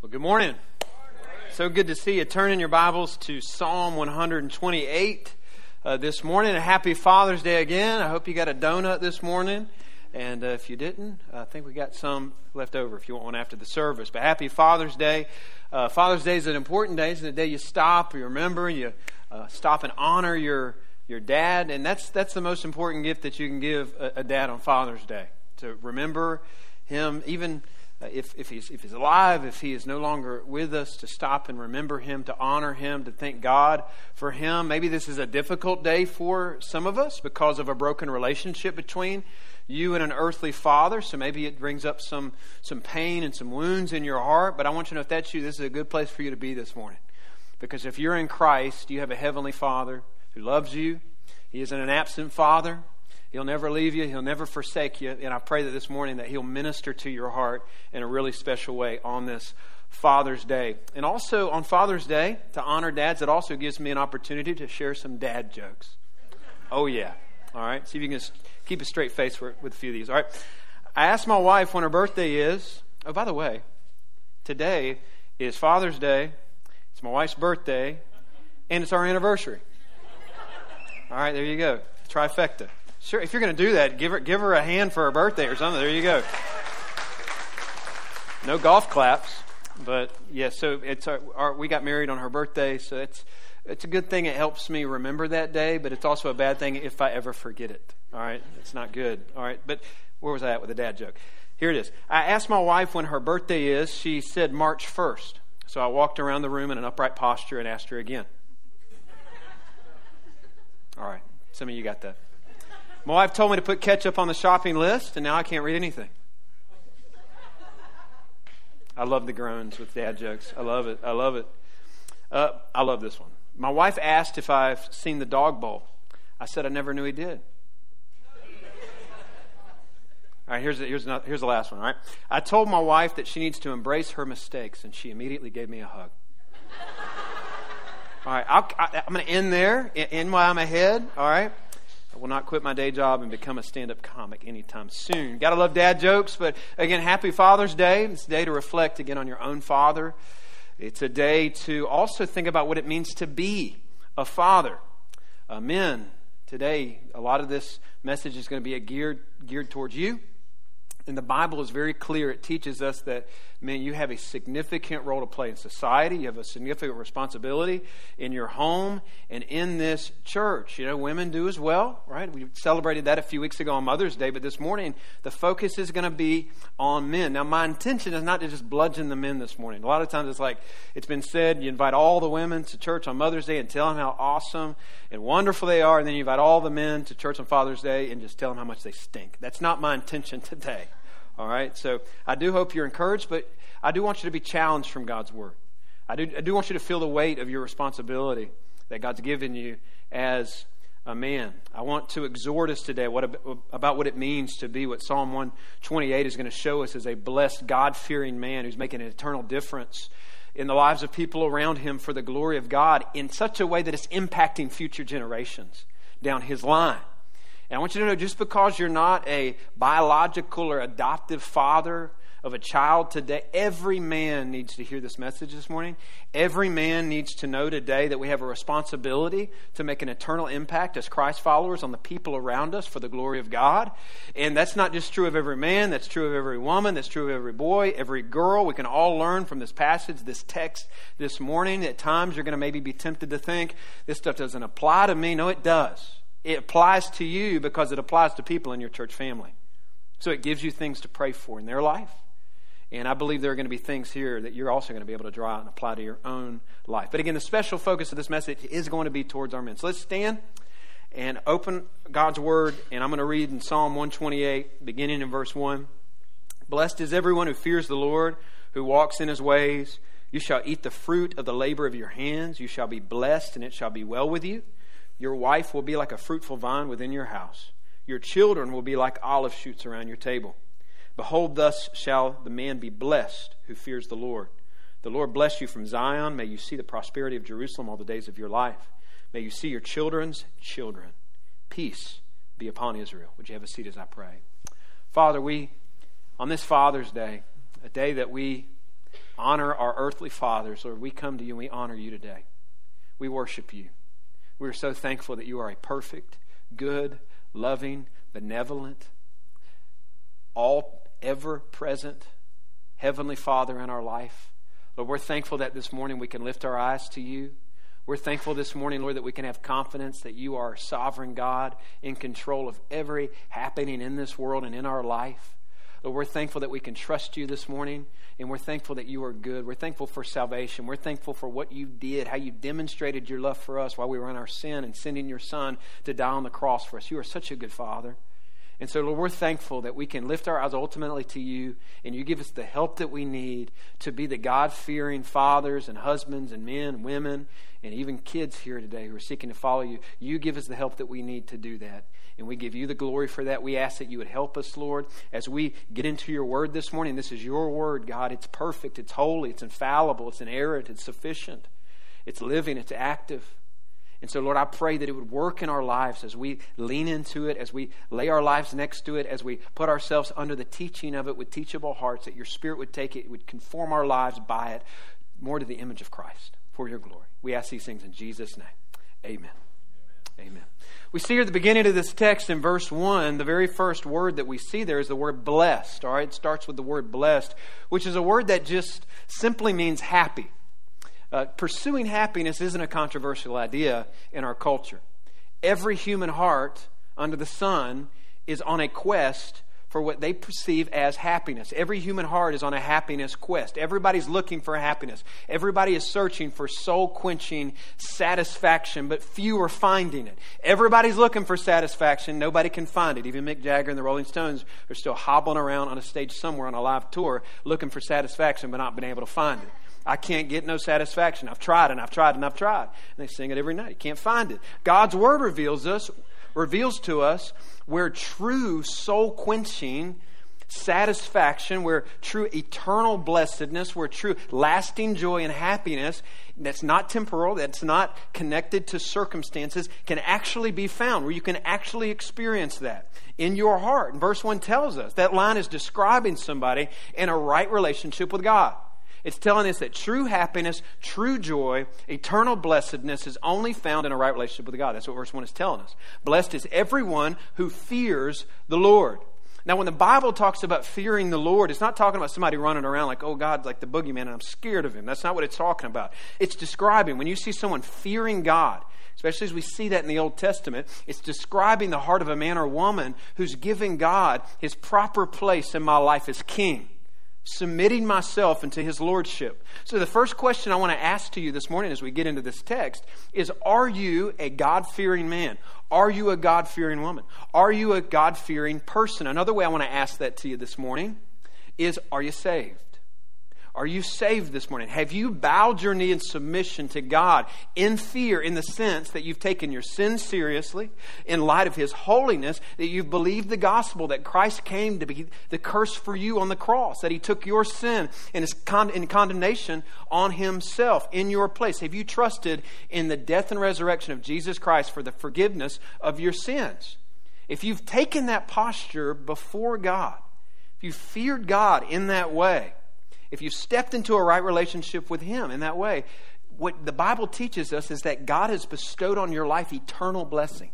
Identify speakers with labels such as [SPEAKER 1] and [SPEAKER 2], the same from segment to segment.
[SPEAKER 1] Well, good morning. So good to see you. Turn in your Bibles to Psalm 128 uh, this morning. A happy Father's Day again. I hope you got a donut this morning. And uh, if you didn't, I think we got some left over if you want one after the service. But happy Father's Day. Uh, Father's Day is an important day. It's the day you stop, you remember, you uh, stop and honor your, your dad. And that's, that's the most important gift that you can give a, a dad on Father's Day. To remember him, even if, if, he's, if he's alive, if he is no longer with us, to stop and remember him, to honor him, to thank God for him. Maybe this is a difficult day for some of us because of a broken relationship between you and an earthly father. So maybe it brings up some, some pain and some wounds in your heart. But I want you to know if that's you, this is a good place for you to be this morning. Because if you're in Christ, you have a heavenly father who loves you. He isn't an absent father. He'll never leave you. He'll never forsake you. And I pray that this morning that He'll minister to your heart in a really special way on this Father's Day. And also on Father's Day, to honor dads, it also gives me an opportunity to share some dad jokes. Oh, yeah. All right. See if you can keep a straight face with a few of these. All right. I asked my wife when her birthday is. Oh, by the way, today is Father's Day. It's my wife's birthday, and it's our anniversary. All right, there you go. Trifecta. Sure, if you're going to do that, give her, give her a hand for her birthday or something. There you go. No golf claps, but yeah. So it's our, our, we got married on her birthday, so it's it's a good thing. It helps me remember that day, but it's also a bad thing if I ever forget it. All right, it's not good. All right, but where was I at with the dad joke? Here it is. I asked my wife when her birthday is. She said March 1st. So I walked around the room in an upright posture and asked her again. All right, some of you got that. My wife told me to put ketchup on the shopping list, and now I can't read anything. I love the groans with dad jokes. I love it. I love it. Uh, I love this one. My wife asked if I've seen the dog bowl. I said I never knew he did. All right, here's the, here's, not, here's the last one. All right, I told my wife that she needs to embrace her mistakes, and she immediately gave me a hug. All right, I'll, I, am going to end there, end while I'm ahead. All right. I will not quit my day job and become a stand up comic anytime soon. Gotta love dad jokes, but again, happy Father's Day. It's a day to reflect again on your own father. It's a day to also think about what it means to be a father. Uh, men, today, a lot of this message is going to be geared, geared towards you. And the Bible is very clear. It teaches us that, man, you have a significant role to play in society. You have a significant responsibility in your home and in this church. You know, women do as well, right? We celebrated that a few weeks ago on Mother's Day, but this morning the focus is going to be on men. Now, my intention is not to just bludgeon the men this morning. A lot of times it's like it's been said you invite all the women to church on Mother's Day and tell them how awesome and wonderful they are, and then you invite all the men to church on Father's Day and just tell them how much they stink. That's not my intention today. All right? So I do hope you're encouraged, but I do want you to be challenged from God's Word. I do, I do want you to feel the weight of your responsibility that God's given you as a man. I want to exhort us today what, about what it means to be what Psalm 128 is going to show us as a blessed, God fearing man who's making an eternal difference in the lives of people around him for the glory of God in such a way that it's impacting future generations down his line. And I want you to know just because you're not a biological or adoptive father of a child today, every man needs to hear this message this morning. Every man needs to know today that we have a responsibility to make an eternal impact as Christ followers on the people around us for the glory of God. And that's not just true of every man, that's true of every woman, that's true of every boy, every girl. We can all learn from this passage, this text this morning. At times, you're going to maybe be tempted to think this stuff doesn't apply to me. No, it does. It applies to you because it applies to people in your church family. So it gives you things to pray for in their life. And I believe there are going to be things here that you're also going to be able to draw out and apply to your own life. But again, the special focus of this message is going to be towards our men. So let's stand and open God's Word. And I'm going to read in Psalm 128, beginning in verse 1. Blessed is everyone who fears the Lord, who walks in his ways. You shall eat the fruit of the labor of your hands. You shall be blessed, and it shall be well with you. Your wife will be like a fruitful vine within your house. Your children will be like olive shoots around your table. Behold, thus shall the man be blessed who fears the Lord. The Lord bless you from Zion. May you see the prosperity of Jerusalem all the days of your life. May you see your children's children. Peace be upon Israel. Would you have a seat as I pray? Father, we, on this Father's Day, a day that we honor our earthly fathers. Lord, we come to you and we honor you today. We worship you. We are so thankful that you are a perfect, good, loving, benevolent, all ever present Heavenly Father in our life. Lord, we're thankful that this morning we can lift our eyes to you. We're thankful this morning, Lord, that we can have confidence that you are sovereign God in control of every happening in this world and in our life. Lord, we're thankful that we can trust you this morning, and we're thankful that you are good. We're thankful for salvation. We're thankful for what you did, how you demonstrated your love for us while we were in our sin and sending your Son to die on the cross for us. You are such a good Father. And so, Lord, we're thankful that we can lift our eyes ultimately to you, and you give us the help that we need to be the God fearing fathers and husbands and men and women and even kids here today who are seeking to follow you. You give us the help that we need to do that. And we give you the glory for that. We ask that you would help us, Lord, as we get into your word this morning. This is your word, God. It's perfect, it's holy, it's infallible, it's inerrant, it's sufficient, it's living, it's active. And so, Lord, I pray that it would work in our lives as we lean into it, as we lay our lives next to it, as we put ourselves under the teaching of it with teachable hearts, that your Spirit would take it, would conform our lives by it more to the image of Christ for your glory. We ask these things in Jesus' name. Amen. Amen. We see here at the beginning of this text in verse 1, the very first word that we see there is the word blessed. All right, it starts with the word blessed, which is a word that just simply means happy. Uh, pursuing happiness isn't a controversial idea in our culture. Every human heart under the sun is on a quest for what they perceive as happiness. Every human heart is on a happiness quest. Everybody's looking for happiness. Everybody is searching for soul quenching satisfaction, but few are finding it. Everybody's looking for satisfaction. Nobody can find it. Even Mick Jagger and the Rolling Stones are still hobbling around on a stage somewhere on a live tour looking for satisfaction, but not being able to find it. I can't get no satisfaction. I've tried and I've tried and I've tried. And they sing it every night. You can't find it. God's word reveals us, reveals to us where true soul quenching satisfaction, where true eternal blessedness, where true lasting joy and happiness that's not temporal, that's not connected to circumstances, can actually be found, where you can actually experience that in your heart. And verse 1 tells us that line is describing somebody in a right relationship with God. It's telling us that true happiness, true joy, eternal blessedness is only found in a right relationship with God. That's what verse 1 is telling us. Blessed is everyone who fears the Lord. Now, when the Bible talks about fearing the Lord, it's not talking about somebody running around like, oh, God's like the boogeyman and I'm scared of him. That's not what it's talking about. It's describing when you see someone fearing God, especially as we see that in the Old Testament, it's describing the heart of a man or woman who's giving God his proper place in my life as king submitting myself into his lordship. So, the first question I want to ask to you this morning as we get into this text is Are you a God fearing man? Are you a God fearing woman? Are you a God fearing person? Another way I want to ask that to you this morning is Are you saved? Are you saved this morning? Have you bowed your knee in submission to God in fear, in the sense that you've taken your sin seriously, in light of His holiness, that you've believed the gospel, that Christ came to be the curse for you on the cross, that He took your sin and His con- in condemnation on Himself in your place? Have you trusted in the death and resurrection of Jesus Christ for the forgiveness of your sins? If you've taken that posture before God, if you feared God in that way, if you've stepped into a right relationship with Him in that way, what the Bible teaches us is that God has bestowed on your life eternal blessing.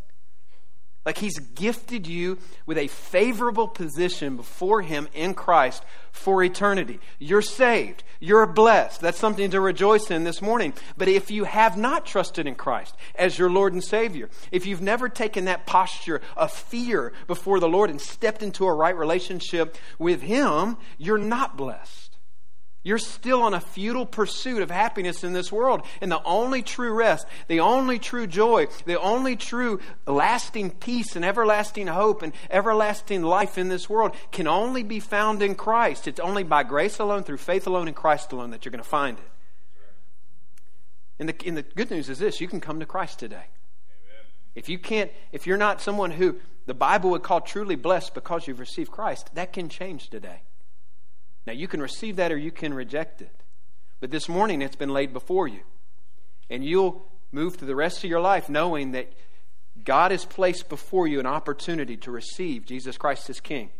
[SPEAKER 1] Like He's gifted you with a favorable position before Him in Christ for eternity. You're saved. You're blessed. That's something to rejoice in this morning. But if you have not trusted in Christ as your Lord and Savior, if you've never taken that posture of fear before the Lord and stepped into a right relationship with Him, you're not blessed. You're still on a futile pursuit of happiness in this world. And the only true rest, the only true joy, the only true lasting peace and everlasting hope and everlasting life in this world can only be found in Christ. It's only by grace alone, through faith alone, in Christ alone that you're going to find it. And the, and the good news is this you can come to Christ today. Amen. If you can't, if you're not someone who the Bible would call truly blessed because you've received Christ, that can change today. Now, you can receive that or you can reject it. But this morning, it's been laid before you. And you'll move through the rest of your life knowing that God has placed before you an opportunity to receive Jesus Christ as King.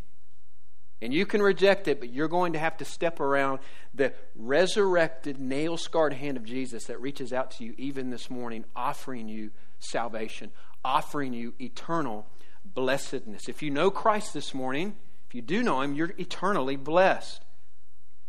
[SPEAKER 1] And you can reject it, but you're going to have to step around the resurrected, nail scarred hand of Jesus that reaches out to you even this morning, offering you salvation, offering you eternal blessedness. If you know Christ this morning, if you do know Him, you're eternally blessed.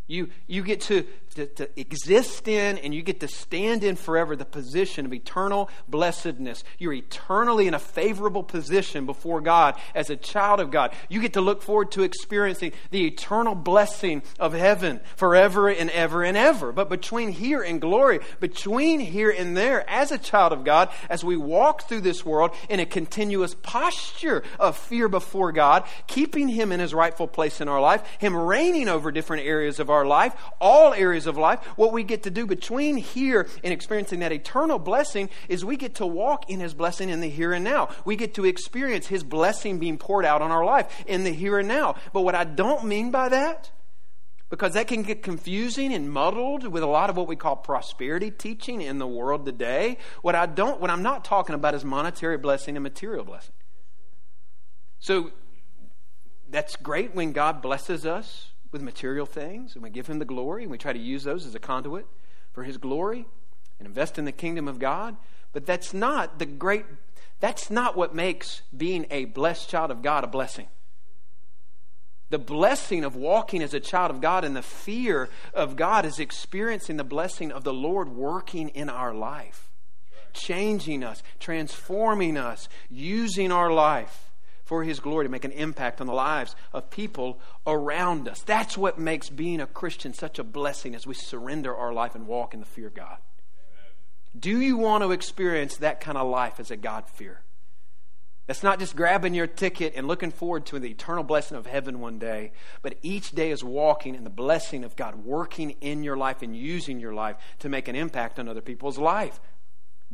[SPEAKER 1] You, you get to, to, to, exist in and you get to stand in forever the position of eternal blessedness. You're eternally in a favorable position before God as a child of God. You get to look forward to experiencing the eternal blessing of heaven forever and ever and ever. But between here and glory, between here and there, as a child of God, as we walk through this world in a continuous posture of fear before God, keeping Him in His rightful place in our life, Him reigning over different areas of our our life, all areas of life, what we get to do between here and experiencing that eternal blessing is we get to walk in His blessing in the here and now. We get to experience His blessing being poured out on our life in the here and now. But what I don't mean by that, because that can get confusing and muddled with a lot of what we call prosperity teaching in the world today. What I don't, what I'm not talking about is monetary blessing and material blessing. So that's great when God blesses us with material things and we give him the glory and we try to use those as a conduit for his glory and invest in the kingdom of God. But that's not the great, that's not what makes being a blessed child of God a blessing. The blessing of walking as a child of God and the fear of God is experiencing the blessing of the Lord working in our life, changing us, transforming us, using our life for His glory to make an impact on the lives of people around us. That's what makes being a Christian such a blessing as we surrender our life and walk in the fear of God. Do you want to experience that kind of life as a God fear? That's not just grabbing your ticket and looking forward to the eternal blessing of heaven one day, but each day is walking in the blessing of God, working in your life and using your life to make an impact on other people's life.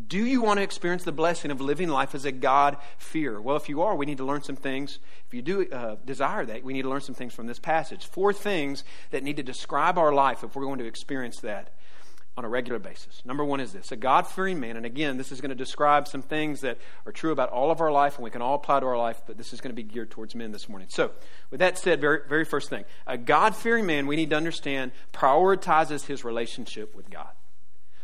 [SPEAKER 1] Do you want to experience the blessing of living life as a God fear? Well, if you are, we need to learn some things. If you do uh, desire that, we need to learn some things from this passage. Four things that need to describe our life if we're going to experience that on a regular basis. Number one is this a God fearing man. And again, this is going to describe some things that are true about all of our life and we can all apply to our life, but this is going to be geared towards men this morning. So, with that said, very, very first thing a God fearing man, we need to understand, prioritizes his relationship with God.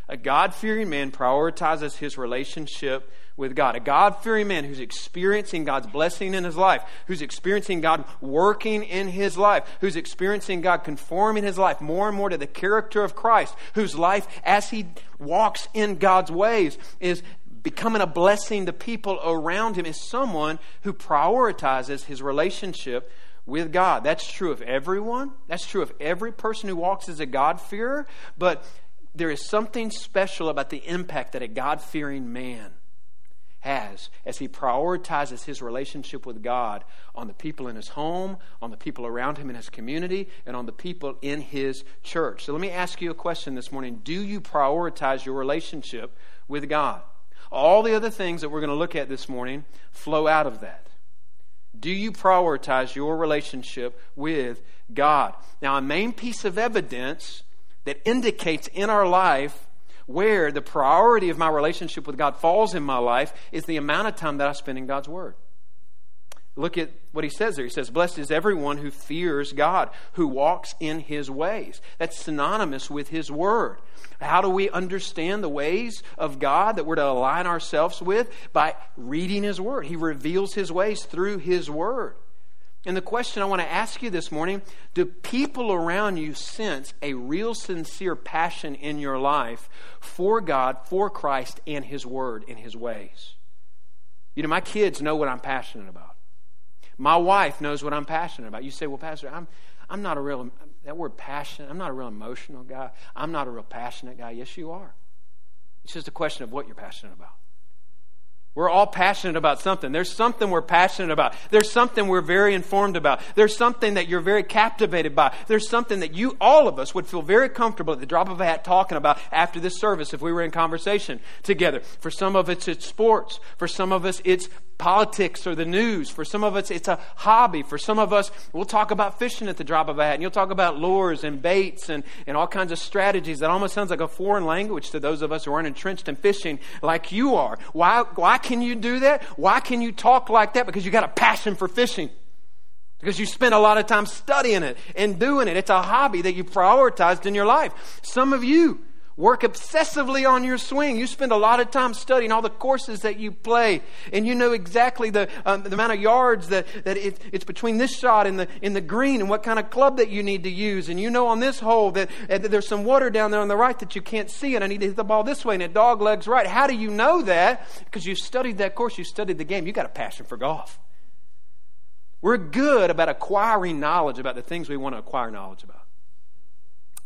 [SPEAKER 1] A God fearing man prioritizes his relationship with God. A God fearing man who's experiencing God's blessing in his life, who's experiencing God working in his life, who's experiencing God conforming his life more and more to the character of Christ, whose life, as he walks in God's ways, is becoming a blessing to people around him, is someone who prioritizes his relationship with God. That's true of everyone. That's true of every person who walks as a God-fearer. But there is something special about the impact that a God fearing man has as he prioritizes his relationship with God on the people in his home, on the people around him in his community, and on the people in his church. So let me ask you a question this morning Do you prioritize your relationship with God? All the other things that we're going to look at this morning flow out of that. Do you prioritize your relationship with God? Now, a main piece of evidence that indicates in our life where the priority of my relationship with God falls in my life is the amount of time that I spend in God's Word. Look at what he says there. He says, Blessed is everyone who fears God, who walks in his ways. That's synonymous with his word. How do we understand the ways of God that we're to align ourselves with? By reading his word. He reveals his ways through his word. And the question I want to ask you this morning do people around you sense a real sincere passion in your life for God, for Christ, and His Word, and His ways? You know, my kids know what I'm passionate about. My wife knows what I'm passionate about. You say, well, Pastor, I'm, I'm not a real, that word passionate, I'm not a real emotional guy. I'm not a real passionate guy. Yes, you are. It's just a question of what you're passionate about. We're all passionate about something. There's something we're passionate about. There's something we're very informed about. There's something that you're very captivated by. There's something that you, all of us, would feel very comfortable at the drop of a hat talking about after this service if we were in conversation together. For some of us, it's sports. For some of us, it's politics or the news. For some of us, it's a hobby. For some of us, we'll talk about fishing at the drop of a hat, and you'll talk about lures and baits and, and all kinds of strategies that almost sounds like a foreign language to those of us who aren't entrenched in fishing like you are. Why, why can you do that? Why can you talk like that? Because you got a passion for fishing. because you spend a lot of time studying it and doing it. It's a hobby that you prioritized in your life. Some of you work obsessively on your swing. You spend a lot of time studying all the courses that you play, and you know exactly the, um, the amount of yards that, that it, it's between this shot and the, in the green and what kind of club that you need to use. And you know on this hole that, uh, that there's some water down there on the right that you can't see, and I need to hit the ball this way, and it dog legs right. How do you know that? Because you studied that course, you studied the game. You got a passion for golf. We're good about acquiring knowledge about the things we want to acquire knowledge about.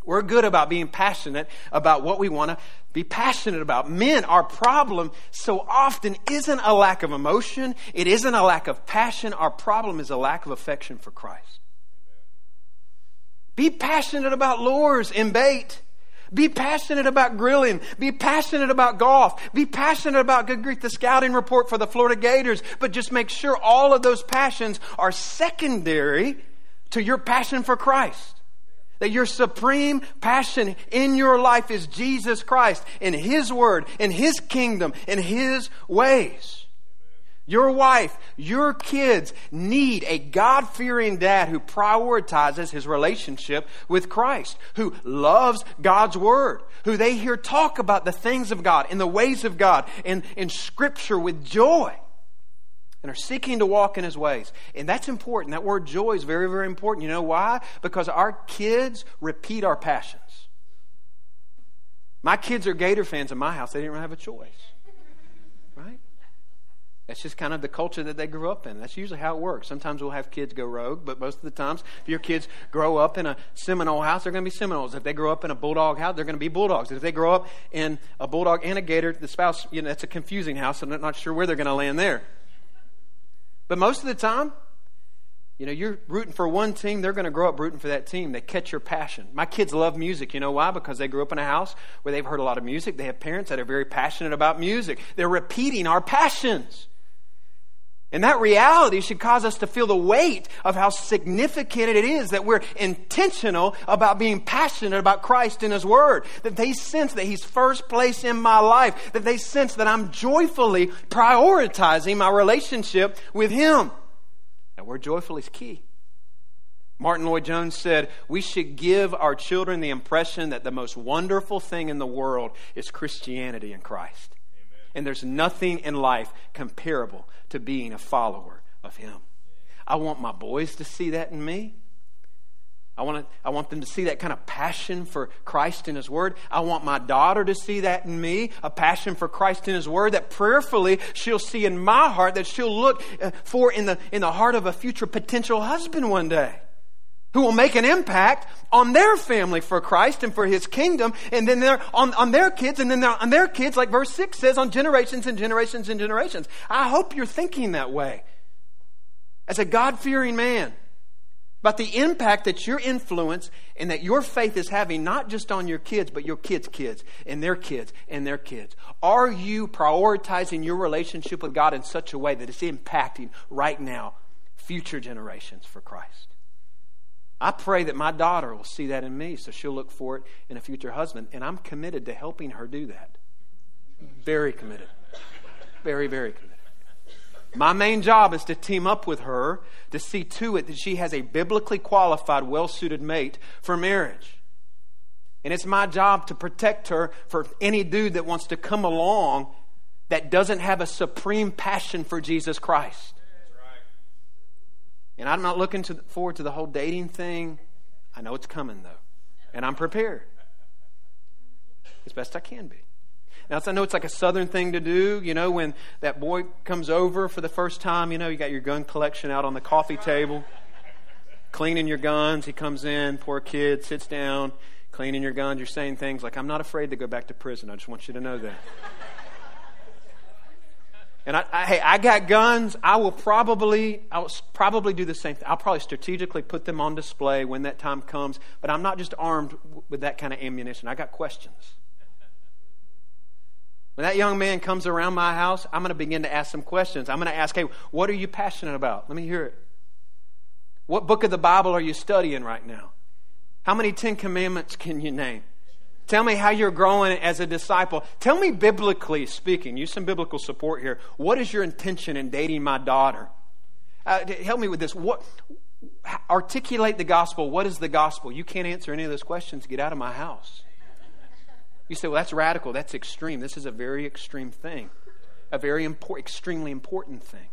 [SPEAKER 1] We're good about being passionate about what we want to be passionate about. Men, our problem so often isn't a lack of emotion, it isn't a lack of passion. Our problem is a lack of affection for Christ. Be passionate about lures and bait. Be passionate about grilling. Be passionate about golf. Be passionate about good grief, the scouting report for the Florida Gators. But just make sure all of those passions are secondary to your passion for Christ. That your supreme passion in your life is Jesus Christ in His Word in His kingdom in His ways. Your wife, your kids need a God fearing dad who prioritizes his relationship with Christ, who loves God's Word, who they hear talk about the things of God and the ways of God and in Scripture with joy and are seeking to walk in his ways. And that's important. That word joy is very, very important. You know why? Because our kids repeat our passions. My kids are Gator fans in my house. They didn't have a choice. Right? That's just kind of the culture that they grew up in. That's usually how it works. Sometimes we'll have kids go rogue, but most of the times, if your kids grow up in a Seminole house, they're going to be Seminoles. If they grow up in a Bulldog house, they're going to be Bulldogs. If they grow up in a Bulldog and a Gator, the spouse, you know, that's a confusing house. And I'm not sure where they're going to land there. But most of the time, you know, you're rooting for one team, they're going to grow up rooting for that team. They catch your passion. My kids love music. You know why? Because they grew up in a house where they've heard a lot of music. They have parents that are very passionate about music. They're repeating our passions. And that reality should cause us to feel the weight of how significant it is that we're intentional about being passionate about Christ and His Word. That they sense that He's first place in my life. That they sense that I'm joyfully prioritizing my relationship with Him. That word joyful is key. Martyn Lloyd-Jones said, We should give our children the impression that the most wonderful thing in the world is Christianity in Christ. And there's nothing in life comparable to being a follower of Him. I want my boys to see that in me. I want, to, I want them to see that kind of passion for Christ and His Word. I want my daughter to see that in me, a passion for Christ and His Word that prayerfully she'll see in my heart, that she'll look uh, for in the, in the heart of a future potential husband one day who will make an impact on their family for Christ and for His kingdom, and then they're on, on their kids, and then on their kids, like verse 6 says, on generations and generations and generations. I hope you're thinking that way. As a God fearing man, about the impact that your influence and that your faith is having, not just on your kids, but your kids' kids and their kids and their kids. Are you prioritizing your relationship with God in such a way that it's impacting right now future generations for Christ? I pray that my daughter will see that in me so she'll look for it in a future husband. And I'm committed to helping her do that. Very committed. Very, very committed. My main job is to team up with her to see to it that she has a biblically qualified, well suited mate for marriage. And it's my job to protect her for any dude that wants to come along that doesn't have a supreme passion for Jesus Christ. And I'm not looking to, forward to the whole dating thing. I know it's coming, though. And I'm prepared as best I can be. Now, I know it's like a southern thing to do. You know, when that boy comes over for the first time, you know, you got your gun collection out on the coffee table, cleaning your guns. He comes in, poor kid, sits down, cleaning your guns. You're saying things like, I'm not afraid to go back to prison. I just want you to know that. And I, I, hey, I got guns. I will probably, I will probably do the same thing. I'll probably strategically put them on display when that time comes. But I'm not just armed with that kind of ammunition. I got questions. When that young man comes around my house, I'm going to begin to ask some questions. I'm going to ask, hey, what are you passionate about? Let me hear it. What book of the Bible are you studying right now? How many Ten Commandments can you name? Tell me how you're growing as a disciple. Tell me, biblically speaking, use some biblical support here. What is your intention in dating my daughter? Uh, help me with this. What, articulate the gospel. What is the gospel? You can't answer any of those questions. Get out of my house. You say, well, that's radical. That's extreme. This is a very extreme thing, a very extremely important thing.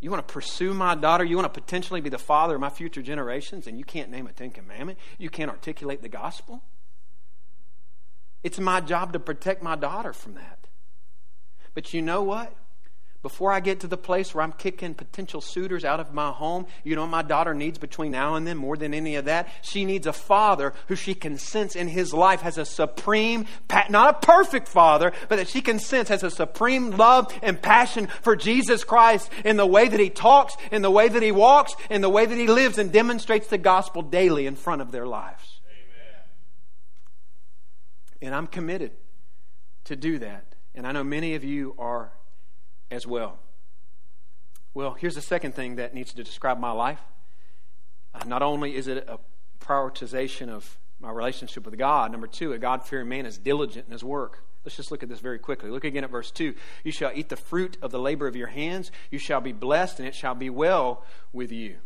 [SPEAKER 1] You want to pursue my daughter? You want to potentially be the father of my future generations, and you can't name a Ten Commandment? You can't articulate the gospel? It's my job to protect my daughter from that. But you know what? Before I get to the place where I'm kicking potential suitors out of my home, you know my daughter needs between now and then more than any of that? She needs a father who she can sense in his life has a supreme, not a perfect father, but that she can sense has a supreme love and passion for Jesus Christ in the way that he talks, in the way that he walks, in the way that he lives and demonstrates the gospel daily in front of their lives. Amen. And I'm committed to do that. And I know many of you are as well. Well, here's the second thing that needs to describe my life. Uh, not only is it a prioritization of my relationship with God, number two, a God fearing man is diligent in his work. Let's just look at this very quickly. Look again at verse 2. You shall eat the fruit of the labor of your hands. You shall be blessed, and it shall be well with you.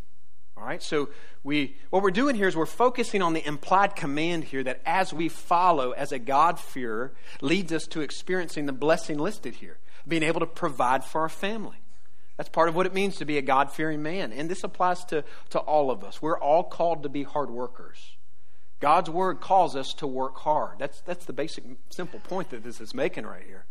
[SPEAKER 1] All right, so we what we're doing here is we're focusing on the implied command here that as we follow as a God-fearer leads us to experiencing the blessing listed here being able to provide for our family. That's part of what it means to be a God fearing man. And this applies to, to all of us. We're all called to be hard workers. God's word calls us to work hard. That's, that's the basic, simple point that this is making right here.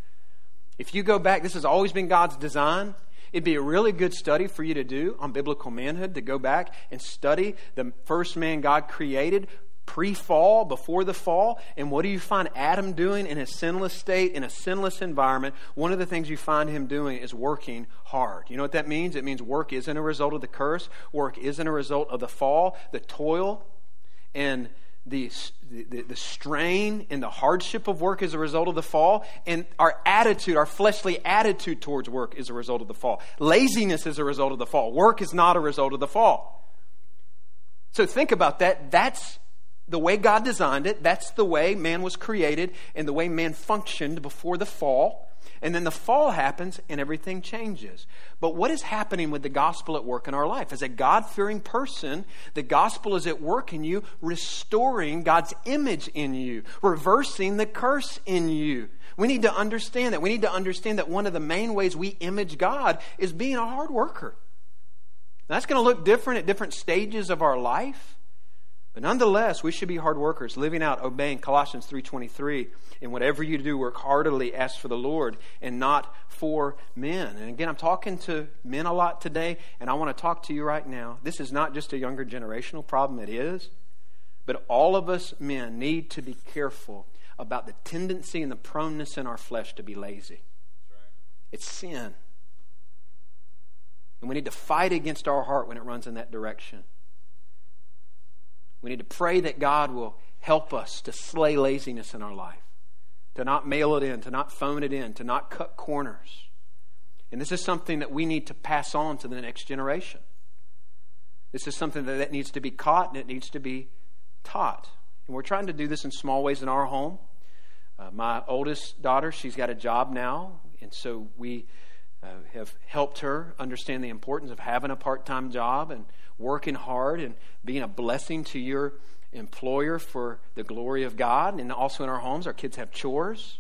[SPEAKER 1] If you go back, this has always been God's design. It'd be a really good study for you to do on biblical manhood to go back and study the first man God created pre fall, before the fall. And what do you find Adam doing in a sinless state, in a sinless environment? One of the things you find him doing is working hard. You know what that means? It means work isn't a result of the curse, work isn't a result of the fall, the toil, and the, the, the, strain and the hardship of work is a result of the fall, and our attitude, our fleshly attitude towards work is a result of the fall. Laziness is a result of the fall. Work is not a result of the fall. So think about that. That's the way God designed it. That's the way man was created and the way man functioned before the fall. And then the fall happens and everything changes. But what is happening with the gospel at work in our life? As a God fearing person, the gospel is at work in you, restoring God's image in you, reversing the curse in you. We need to understand that. We need to understand that one of the main ways we image God is being a hard worker. That's going to look different at different stages of our life. But nonetheless, we should be hard workers, living out, obeying Colossians 3.23. In whatever you do, work heartily as for the Lord and not for men. And again, I'm talking to men a lot today, and I want to talk to you right now. This is not just a younger generational problem, it is. But all of us men need to be careful about the tendency and the proneness in our flesh to be lazy. It's sin. And we need to fight against our heart when it runs in that direction. We need to pray that God will help us to slay laziness in our life, to not mail it in, to not phone it in, to not cut corners. And this is something that we need to pass on to the next generation. This is something that, that needs to be caught and it needs to be taught. And we're trying to do this in small ways in our home. Uh, my oldest daughter, she's got a job now, and so we uh, have helped her understand the importance of having a part time job and working hard and being a blessing to your employer for the glory of God. And also in our homes, our kids have chores.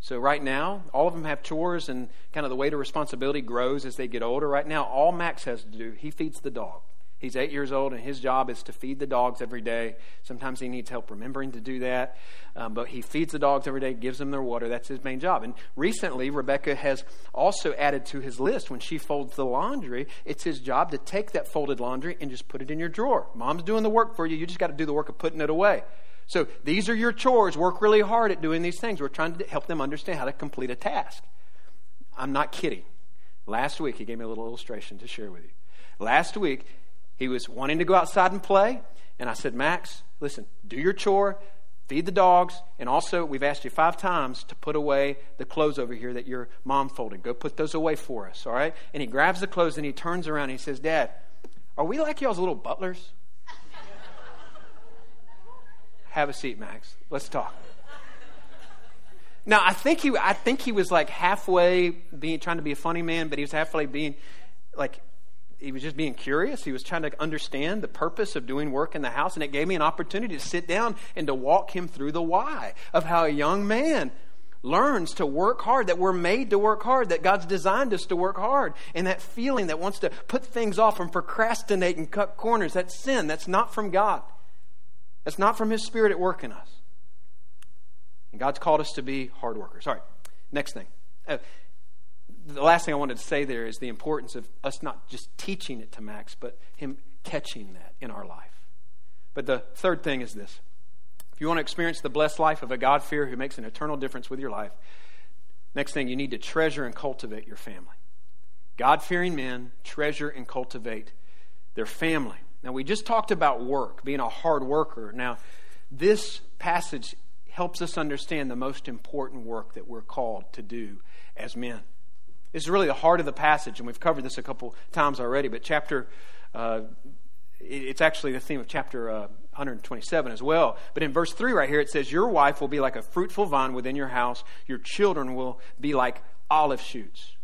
[SPEAKER 1] So, right now, all of them have chores, and kind of the weight of responsibility grows as they get older. Right now, all Max has to do, he feeds the dog. He's eight years old, and his job is to feed the dogs every day. Sometimes he needs help remembering to do that, um, but he feeds the dogs every day, gives them their water. That's his main job. And recently, Rebecca has also added to his list when she folds the laundry, it's his job to take that folded laundry and just put it in your drawer. Mom's doing the work for you. You just got to do the work of putting it away. So these are your chores. Work really hard at doing these things. We're trying to help them understand how to complete a task. I'm not kidding. Last week, he gave me a little illustration to share with you. Last week, he was wanting to go outside and play. And I said, Max, listen, do your chore, feed the dogs, and also we've asked you five times to put away the clothes over here that your mom folded. Go put those away for us, all right? And he grabs the clothes and he turns around and he says, Dad, are we like y'all's little butlers? Have a seat, Max. Let's talk. Now, I think he, I think he was like halfway being trying to be a funny man, but he was halfway being like he was just being curious. He was trying to understand the purpose of doing work in the house, and it gave me an opportunity to sit down and to walk him through the why of how a young man learns to work hard, that we're made to work hard, that God's designed us to work hard. And that feeling that wants to put things off and procrastinate and cut corners, that's sin. That's not from God. That's not from His Spirit at work in us. And God's called us to be hard workers. All right, next thing. Uh, the last thing I wanted to say there is the importance of us not just teaching it to Max, but him catching that in our life. But the third thing is this if you want to experience the blessed life of a God fear who makes an eternal difference with your life, next thing, you need to treasure and cultivate your family. God fearing men treasure and cultivate their family. Now, we just talked about work, being a hard worker. Now, this passage helps us understand the most important work that we're called to do as men. This is really the heart of the passage, and we've covered this a couple times already, but chapter, uh, it's actually the theme of chapter uh, 127 as well. But in verse 3 right here, it says, Your wife will be like a fruitful vine within your house, your children will be like olive shoots.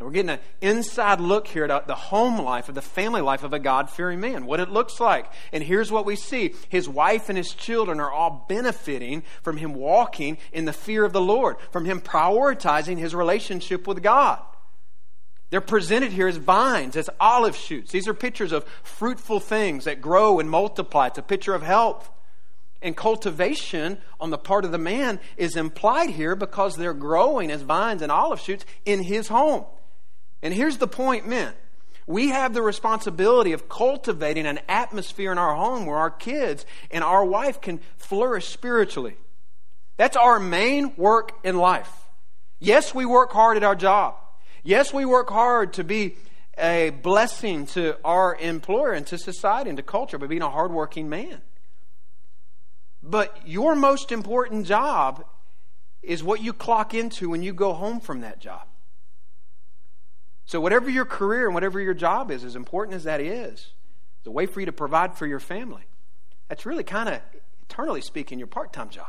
[SPEAKER 1] We're getting an inside look here at the home life, of the family life of a God fearing man, what it looks like. And here's what we see his wife and his children are all benefiting from him walking in the fear of the Lord, from him prioritizing his relationship with God. They're presented here as vines, as olive shoots. These are pictures of fruitful things that grow and multiply. It's a picture of health. And cultivation on the part of the man is implied here because they're growing as vines and olive shoots in his home. And here's the point, men. We have the responsibility of cultivating an atmosphere in our home where our kids and our wife can flourish spiritually. That's our main work in life. Yes, we work hard at our job. Yes, we work hard to be a blessing to our employer and to society and to culture by being a hardworking man. But your most important job is what you clock into when you go home from that job. So, whatever your career and whatever your job is, as important as that is, it's a way for you to provide for your family. That's really kind of, eternally speaking, your part time job.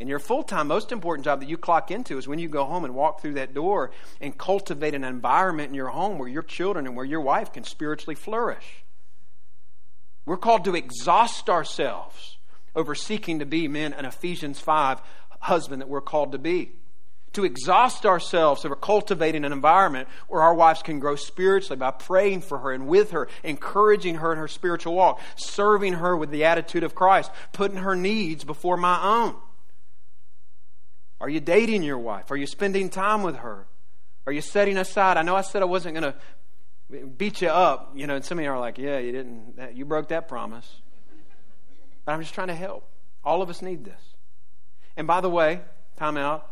[SPEAKER 1] And your full time, most important job that you clock into is when you go home and walk through that door and cultivate an environment in your home where your children and where your wife can spiritually flourish. We're called to exhaust ourselves over seeking to be men, an Ephesians 5 husband that we're called to be. To exhaust ourselves over cultivating an environment where our wives can grow spiritually by praying for her and with her, encouraging her in her spiritual walk, serving her with the attitude of Christ, putting her needs before my own. Are you dating your wife? Are you spending time with her? Are you setting aside? I know I said I wasn't going to beat you up, you know, and some of you are like, yeah, you didn't, you broke that promise. But I'm just trying to help. All of us need this. And by the way, time out.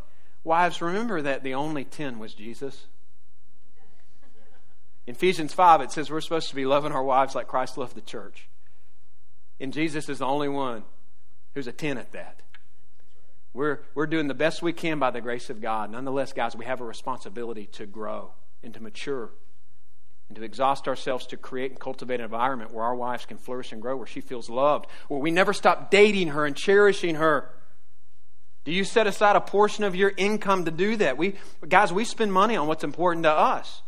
[SPEAKER 1] Wives, remember that the only 10 was Jesus. In Ephesians 5, it says we're supposed to be loving our wives like Christ loved the church. And Jesus is the only one who's a 10 at that. We're, we're doing the best we can by the grace of God. Nonetheless, guys, we have a responsibility to grow and to mature and to exhaust ourselves to create and cultivate an environment where our wives can flourish and grow, where she feels loved, where we never stop dating her and cherishing her. Do you set aside a portion of your income to do that? We, guys, we spend money on what's important to us.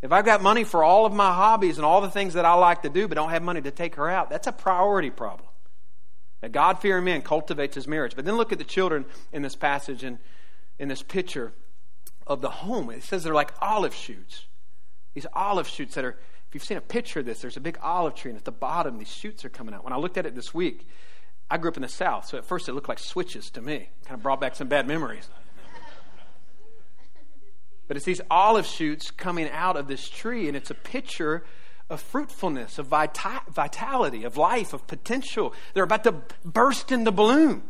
[SPEAKER 1] If I've got money for all of my hobbies and all the things that I like to do, but don't have money to take her out, that's a priority problem. A God fearing man cultivates his marriage. But then look at the children in this passage and in this picture of the home. It says they're like olive shoots. These olive shoots that are, if you've seen a picture of this, there's a big olive tree, and at the bottom, these shoots are coming out. When I looked at it this week, I grew up in the South, so at first it looked like switches to me. Kind of brought back some bad memories. but it's these olive shoots coming out of this tree, and it's a picture of fruitfulness, of vitality, of life, of potential. They're about to burst into bloom.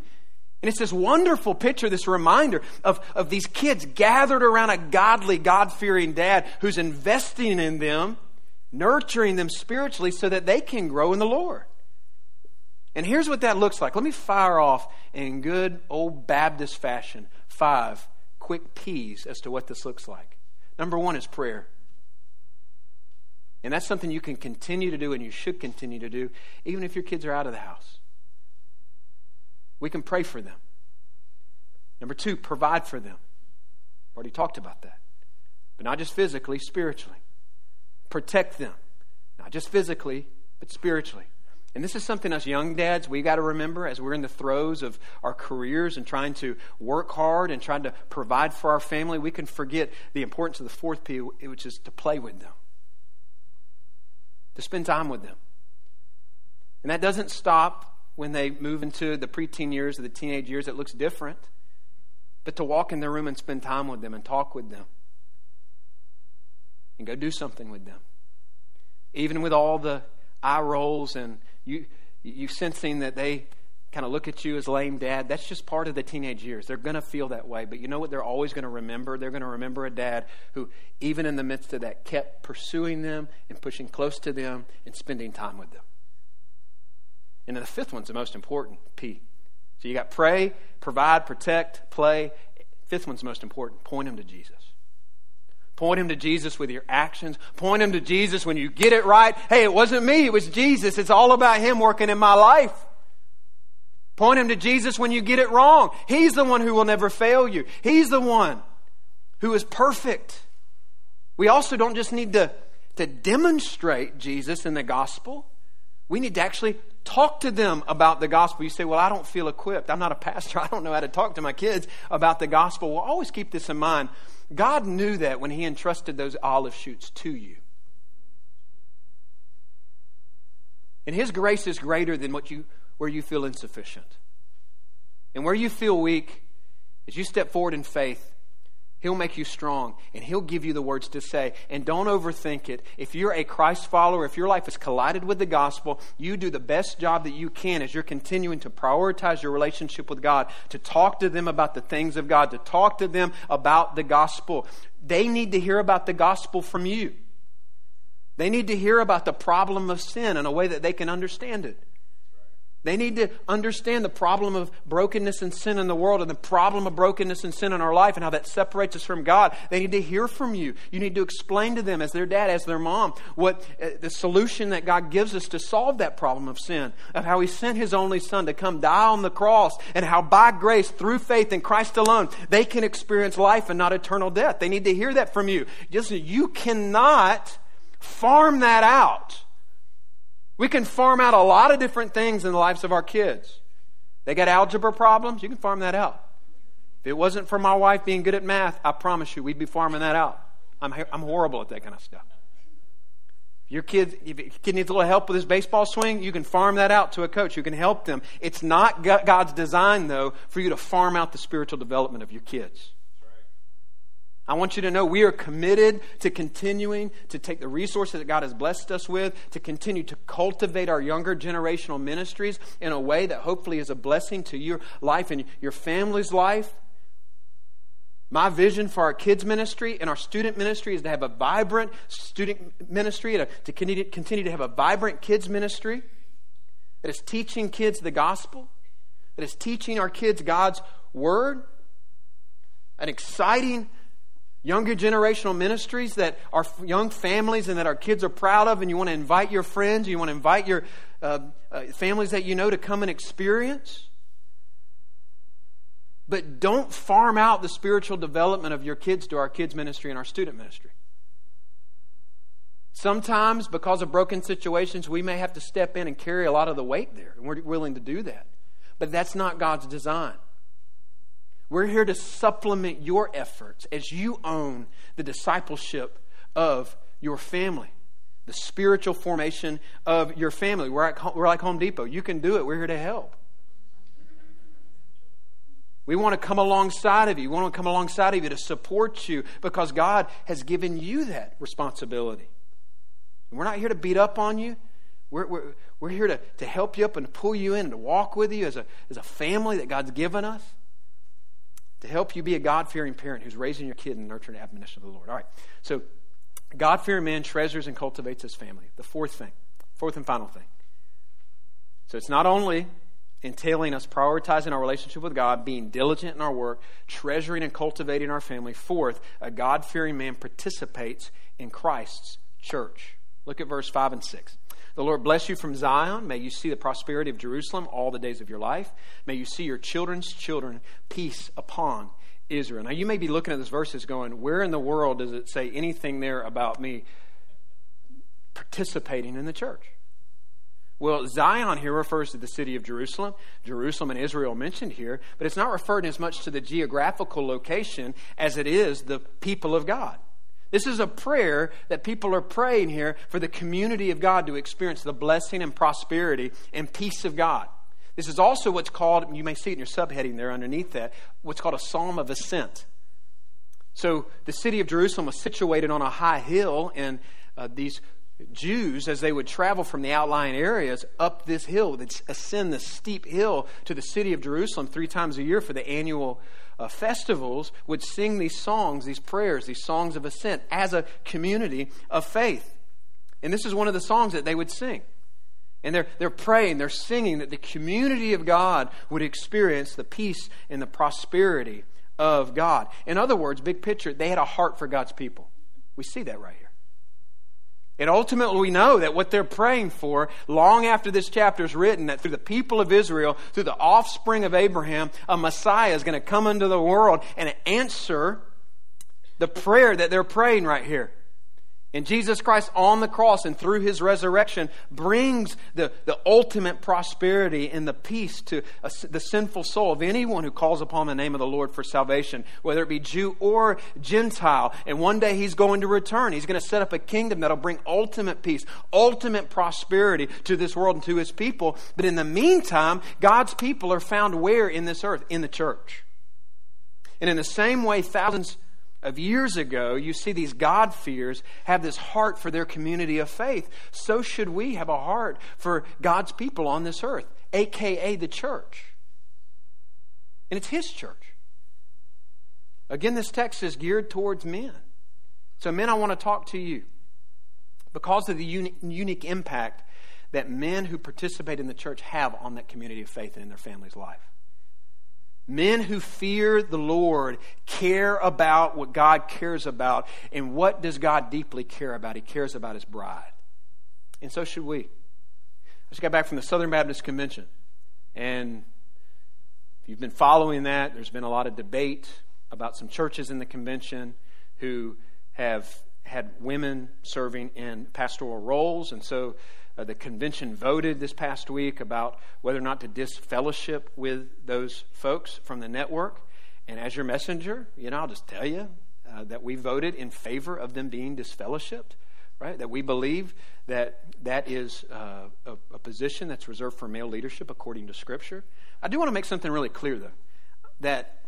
[SPEAKER 1] And it's this wonderful picture, this reminder of, of these kids gathered around a godly, God fearing dad who's investing in them, nurturing them spiritually so that they can grow in the Lord. And here's what that looks like. Let me fire off in good old Baptist fashion five quick P's as to what this looks like. Number one is prayer. And that's something you can continue to do and you should continue to do, even if your kids are out of the house. We can pray for them. Number two, provide for them. I've Already talked about that. But not just physically, spiritually. protect them, not just physically, but spiritually. And this is something us young dads, we've got to remember as we're in the throes of our careers and trying to work hard and trying to provide for our family. We can forget the importance of the fourth P, which is to play with them, to spend time with them. And that doesn't stop when they move into the preteen years or the teenage years. It looks different. But to walk in their room and spend time with them and talk with them and go do something with them. Even with all the eye rolls and you, you sensing that they kind of look at you as lame dad, that's just part of the teenage years. They're going to feel that way. But you know what they're always going to remember? They're going to remember a dad who, even in the midst of that, kept pursuing them and pushing close to them and spending time with them. And then the fifth one's the most important P. So you got pray, provide, protect, play. Fifth one's most important. Point them to Jesus. Point him to Jesus with your actions. Point him to Jesus when you get it right. Hey, it wasn't me, it was Jesus. It's all about him working in my life. Point him to Jesus when you get it wrong. He's the one who will never fail you. He's the one who is perfect. We also don't just need to, to demonstrate Jesus in the gospel. We need to actually talk to them about the gospel. You say, Well, I don't feel equipped. I'm not a pastor. I don't know how to talk to my kids about the gospel. Well, always keep this in mind. God knew that when He entrusted those olive shoots to you. And His grace is greater than what you, where you feel insufficient. And where you feel weak, as you step forward in faith, He'll make you strong and He'll give you the words to say. And don't overthink it. If you're a Christ follower, if your life is collided with the gospel, you do the best job that you can as you're continuing to prioritize your relationship with God, to talk to them about the things of God, to talk to them about the gospel. They need to hear about the gospel from you. They need to hear about the problem of sin in a way that they can understand it. They need to understand the problem of brokenness and sin in the world and the problem of brokenness and sin in our life and how that separates us from God. They need to hear from you. You need to explain to them, as their dad, as their mom, what uh, the solution that God gives us to solve that problem of sin, of how He sent His only Son to come die on the cross, and how by grace, through faith in Christ alone, they can experience life and not eternal death. They need to hear that from you. Just you cannot farm that out we can farm out a lot of different things in the lives of our kids. They got algebra problems, you can farm that out. If it wasn't for my wife being good at math, I promise you, we'd be farming that out. I'm, I'm horrible at that kind of stuff. Your kid, if your kid needs a little help with his baseball swing, you can farm that out to a coach. You can help them. It's not God's design, though, for you to farm out the spiritual development of your kids. I want you to know we are committed to continuing to take the resources that God has blessed us with, to continue to cultivate our younger generational ministries in a way that hopefully is a blessing to your life and your family's life. My vision for our kids' ministry and our student ministry is to have a vibrant student ministry, to, to continue to have a vibrant kids' ministry that is teaching kids the gospel, that is teaching our kids God's word, an exciting younger generational ministries that our young families and that our kids are proud of, and you want to invite your friends, you want to invite your uh, uh, families that you know to come and experience. But don't farm out the spiritual development of your kids to our kids' ministry and our student ministry. Sometimes, because of broken situations, we may have to step in and carry a lot of the weight there, and we're willing to do that. But that's not God's design. We're here to supplement your efforts as you own the discipleship of your family, the spiritual formation of your family. We're, at, we're like Home Depot. You can do it. We're here to help. We want to come alongside of you. We want to come alongside of you to support you because God has given you that responsibility. we're not here to beat up on you. We're, we're, we're here to, to help you up and to pull you in and to walk with you as a, as a family that God's given us to help you be a God fearing parent who's raising your kid in nurture and admonition of the Lord. All right. So, God fearing man treasures and cultivates his family. The fourth thing, fourth and final thing. So, it's not only entailing us prioritizing our relationship with God, being diligent in our work, treasuring and cultivating our family. Fourth, a God fearing man participates in Christ's church. Look at verse 5 and 6. The Lord bless you from Zion. May you see the prosperity of Jerusalem all the days of your life. May you see your children's children. Peace upon Israel. Now, you may be looking at this verses going, Where in the world does it say anything there about me participating in the church. Well, Zion here refers to the city of Jerusalem. Jerusalem and Israel mentioned here, but it's not referred as much to the geographical location as it is the people of God. This is a prayer that people are praying here for the community of God to experience the blessing and prosperity and peace of God. This is also what's called, you may see it in your subheading there underneath that, what's called a psalm of ascent. So the city of Jerusalem was situated on a high hill, and uh, these Jews, as they would travel from the outlying areas up this hill, they'd ascend the steep hill to the city of Jerusalem three times a year for the annual uh, festivals, would sing these songs, these prayers, these songs of ascent as a community of faith. And this is one of the songs that they would sing. And they're, they're praying, they're singing that the community of God would experience the peace and the prosperity of God. In other words, big picture, they had a heart for God's people. We see that right here. And ultimately, we know that what they're praying for, long after this chapter is written, that through the people of Israel, through the offspring of Abraham, a Messiah is going to come into the world and answer the prayer that they're praying right here. And Jesus Christ on the cross and through his resurrection brings the, the ultimate prosperity and the peace to a, the sinful soul of anyone who calls upon the name of the Lord for salvation, whether it be Jew or Gentile. And one day he's going to return. He's going to set up a kingdom that'll bring ultimate peace, ultimate prosperity to this world and to his people. But in the meantime, God's people are found where in this earth? In the church. And in the same way, thousands of years ago, you see these God-fears have this heart for their community of faith. So should we have a heart for God's people on this earth, aka the church. And it's His church. Again, this text is geared towards men. So, men, I want to talk to you because of the unique impact that men who participate in the church have on that community of faith and in their family's life. Men who fear the Lord care about what God cares about. And what does God deeply care about? He cares about his bride. And so should we. I just got back from the Southern Baptist Convention. And if you've been following that, there's been a lot of debate about some churches in the convention who have had women serving in pastoral roles. And so uh, the convention voted this past week about whether or not to disfellowship with those folks from the network. And as your messenger, you know, I'll just tell you uh, that we voted in favor of them being disfellowshipped, right? That we believe that that is uh, a, a position that's reserved for male leadership according to Scripture. I do want to make something really clear, though, that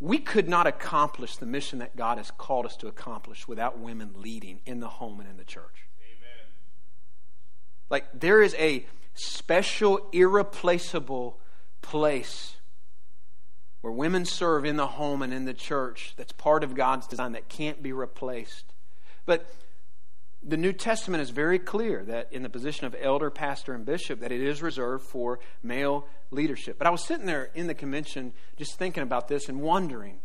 [SPEAKER 1] we could not accomplish the mission that God has called us to accomplish without women leading in the home and in the church. Like, there is a special, irreplaceable place where women serve in the home and in the church that's part of God's design that can't be replaced. But the New Testament is very clear that in the position of elder, pastor, and bishop, that it is reserved for male leadership. But I was sitting there in the convention just thinking about this and wondering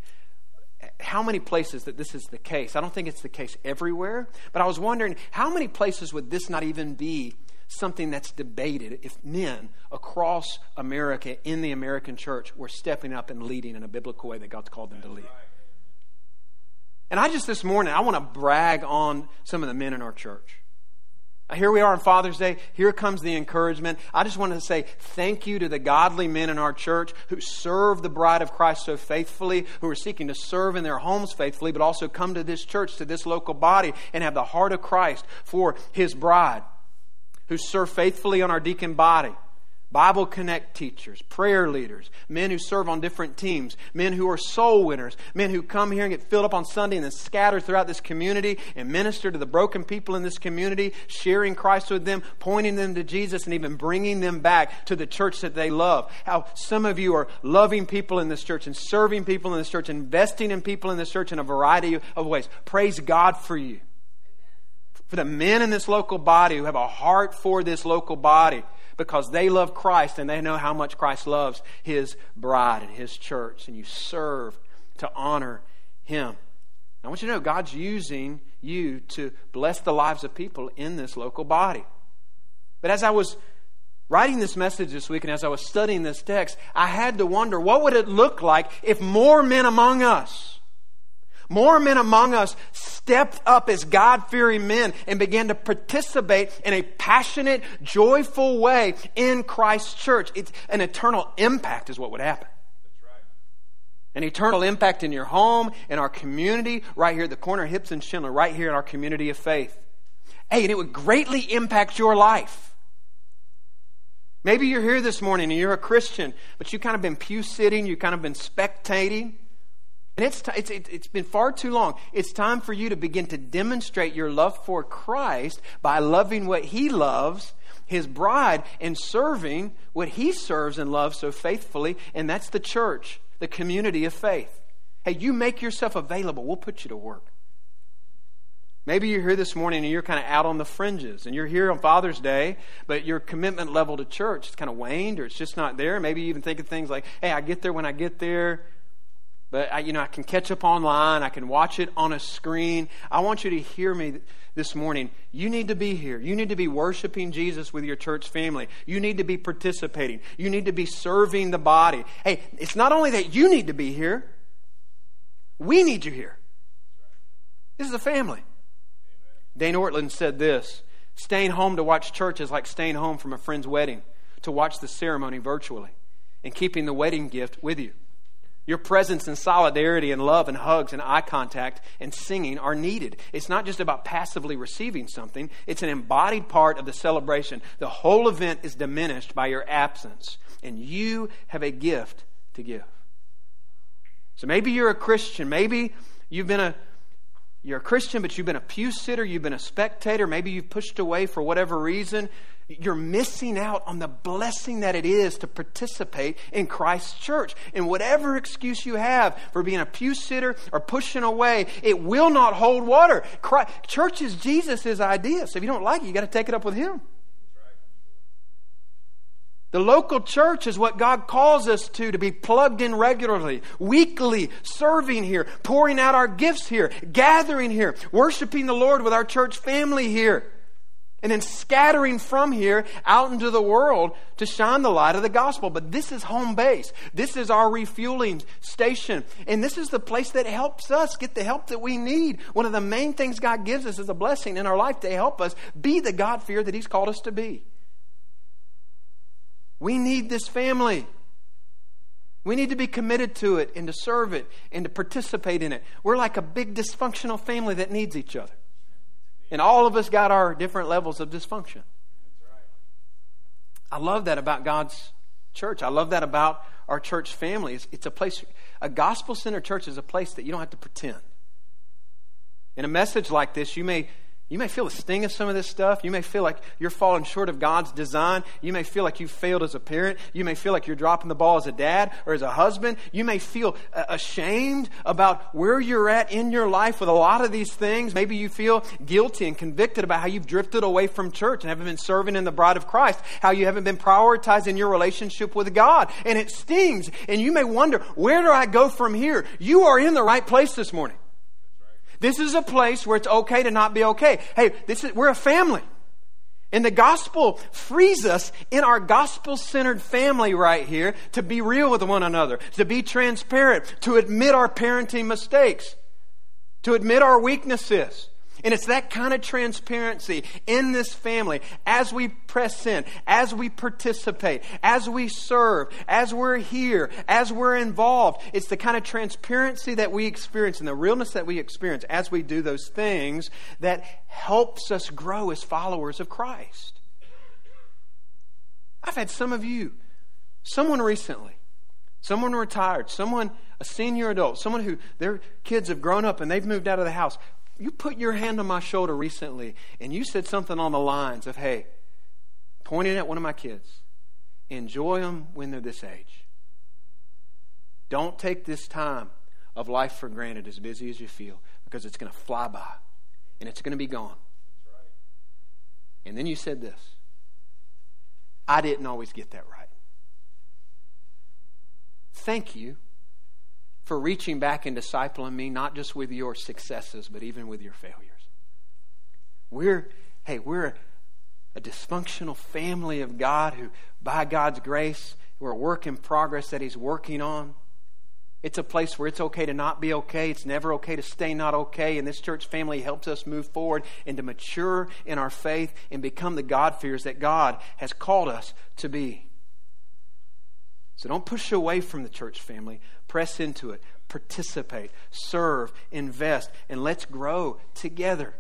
[SPEAKER 1] how many places that this is the case. I don't think it's the case everywhere, but I was wondering how many places would this not even be something that's debated if men across America in the American church were stepping up and leading in a biblical way that God's called them to lead. And I just this morning, I want to brag on some of the men in our church. Uh, here we are on Father's Day. Here comes the encouragement. I just want to say thank you to the godly men in our church who serve the bride of Christ so faithfully, who are seeking to serve in their homes faithfully, but also come to this church, to this local body, and have the heart of Christ for his bride who serve faithfully on our deacon body. Bible Connect teachers, prayer leaders, men who serve on different teams, men who are soul winners, men who come here and get filled up on Sunday and then scatter throughout this community and minister to the broken people in this community, sharing Christ with them, pointing them to Jesus, and even bringing them back to the church that they love. How some of you are loving people in this church and serving people in this church, investing in people in this church in a variety of ways. Praise God for you for the men in this local body who have a heart for this local body because they love Christ and they know how much Christ loves his bride and his church, and you serve to honor him. I want you to know God's using you to bless the lives of people in this local body. But as I was writing this message this week and as I was studying this text, I had to wonder what would it look like if more men among us More men among us stepped up as God fearing men and began to participate in a passionate, joyful way in Christ's church. It's an eternal impact, is what would happen. An eternal impact in your home, in our community, right here at the corner of Hipps and Shindler, right here in our community of faith. Hey, and it would greatly impact your life. Maybe you're here this morning and you're a Christian, but you've kind of been pew sitting, you've kind of been spectating. And it's, t- it's, it's been far too long. It's time for you to begin to demonstrate your love for Christ by loving what He loves, His bride, and serving what He serves and loves so faithfully, and that's the church, the community of faith. Hey, you make yourself available, we'll put you to work. Maybe you're here this morning and you're kind of out on the fringes, and you're here on Father's Day, but your commitment level to church is kind of waned or it's just not there. Maybe you even think of things like, hey, I get there when I get there. But I, you know, I can catch up online. I can watch it on a screen. I want you to hear me this morning. You need to be here. You need to be worshiping Jesus with your church family. You need to be participating. You need to be serving the body. Hey, it's not only that you need to be here. We need you here. This is a family. Dane Ortlund said this Staying home to watch church is like staying home from a friend's wedding to watch the ceremony virtually and keeping the wedding gift with you. Your presence and solidarity and love and hugs and eye contact and singing are needed. It's not just about passively receiving something, it's an embodied part of the celebration. The whole event is diminished by your absence, and you have a gift to give. So maybe you're a Christian. Maybe you've been a you're a Christian, but you've been a pew sitter, you've been a spectator, maybe you've pushed away for whatever reason you're missing out on the blessing that it is to participate in Christ's church. And whatever excuse you have for being a pew sitter or pushing away, it will not hold water. Christ, church is Jesus' idea. So if you don't like it, you got to take it up with Him. The local church is what God calls us to, to be plugged in regularly, weekly, serving here, pouring out our gifts here, gathering here, worshiping the Lord with our church family here and then scattering from here out into the world to shine the light of the gospel. But this is home base. This is our refueling station. And this is the place that helps us get the help that we need. One of the main things God gives us is a blessing in our life to help us be the God fear that He's called us to be. We need this family. We need to be committed to it and to serve it and to participate in it. We're like a big dysfunctional family that needs each other. And all of us got our different levels of dysfunction. I love that about God's church. I love that about our church family. It's, it's a place, a gospel centered church is a place that you don't have to pretend. In a message like this, you may you may feel the sting of some of this stuff. You may feel like you're falling short of God's design. You may feel like you failed as a parent. You may feel like you're dropping the ball as a dad or as a husband. You may feel uh, ashamed about where you're at in your life with a lot of these things. Maybe you feel guilty and convicted about how you've drifted away from church and haven't been serving in the bride of Christ, how you haven't been prioritizing your relationship with God. And it stings. And you may wonder, where do I go from here? You are in the right place this morning. This is a place where it's okay to not be okay. Hey, this is, we're a family. And the gospel frees us in our gospel centered family right here to be real with one another, to be transparent, to admit our parenting mistakes, to admit our weaknesses, and it's that kind of transparency in this family as we press in, as we participate, as we serve, as we're here, as we're involved. It's the kind of transparency that we experience and the realness that we experience as we do those things that helps us grow as followers of Christ. I've had some of you, someone recently, someone retired, someone, a senior adult, someone who their kids have grown up and they've moved out of the house you put your hand on my shoulder recently and you said something on the lines of, hey, pointing at one of my kids, enjoy them when they're this age. Don't take this time of life for granted as busy as you feel because it's going to fly by and it's going to be gone. Right. And then you said this I didn't always get that right. Thank you for reaching back and discipling me, not just with your successes, but even with your failures. We're, hey, we're a dysfunctional family of God who, by God's grace, we're a work in progress that He's working on. It's a place where it's okay to not be okay. It's never okay to stay not okay. And this church family helps us move forward and to mature in our faith and become the God-fears that God has called us to be. So don't push away from the church family. Press into it. Participate. Serve. Invest. And let's grow together.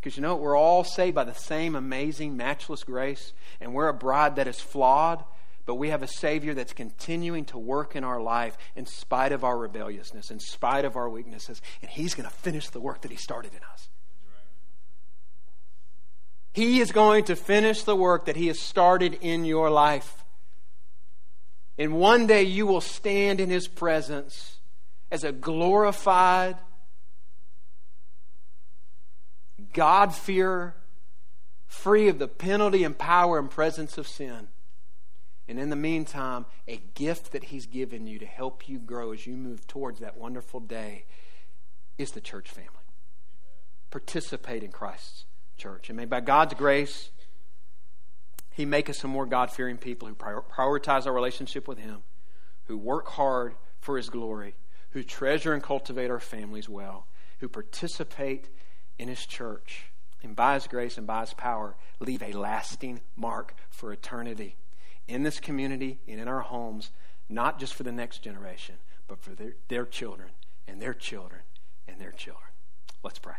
[SPEAKER 1] Because you know, we're all saved by the same amazing, matchless grace. And we're a bride that is flawed but we have a Savior that's continuing to work in our life in spite of our rebelliousness, in spite of our weaknesses, and He's going to finish the work that He started in us. He is going to finish the work that He has started in your life. And one day you will stand in His presence as a glorified, God-fearer, free of the penalty and power and presence of sin. And in the meantime, a gift that He's given you to help you grow as you move towards that wonderful day is the church family. Participate in Christ's church. And may by God's grace, He make us a more God fearing people who prioritize our relationship with Him, who work hard for His glory, who treasure and cultivate our families well, who participate in His church, and by His grace and by His power, leave a lasting mark for eternity in this community and in our homes, not just for the next generation, but for their, their children and their children and their children. Let's pray.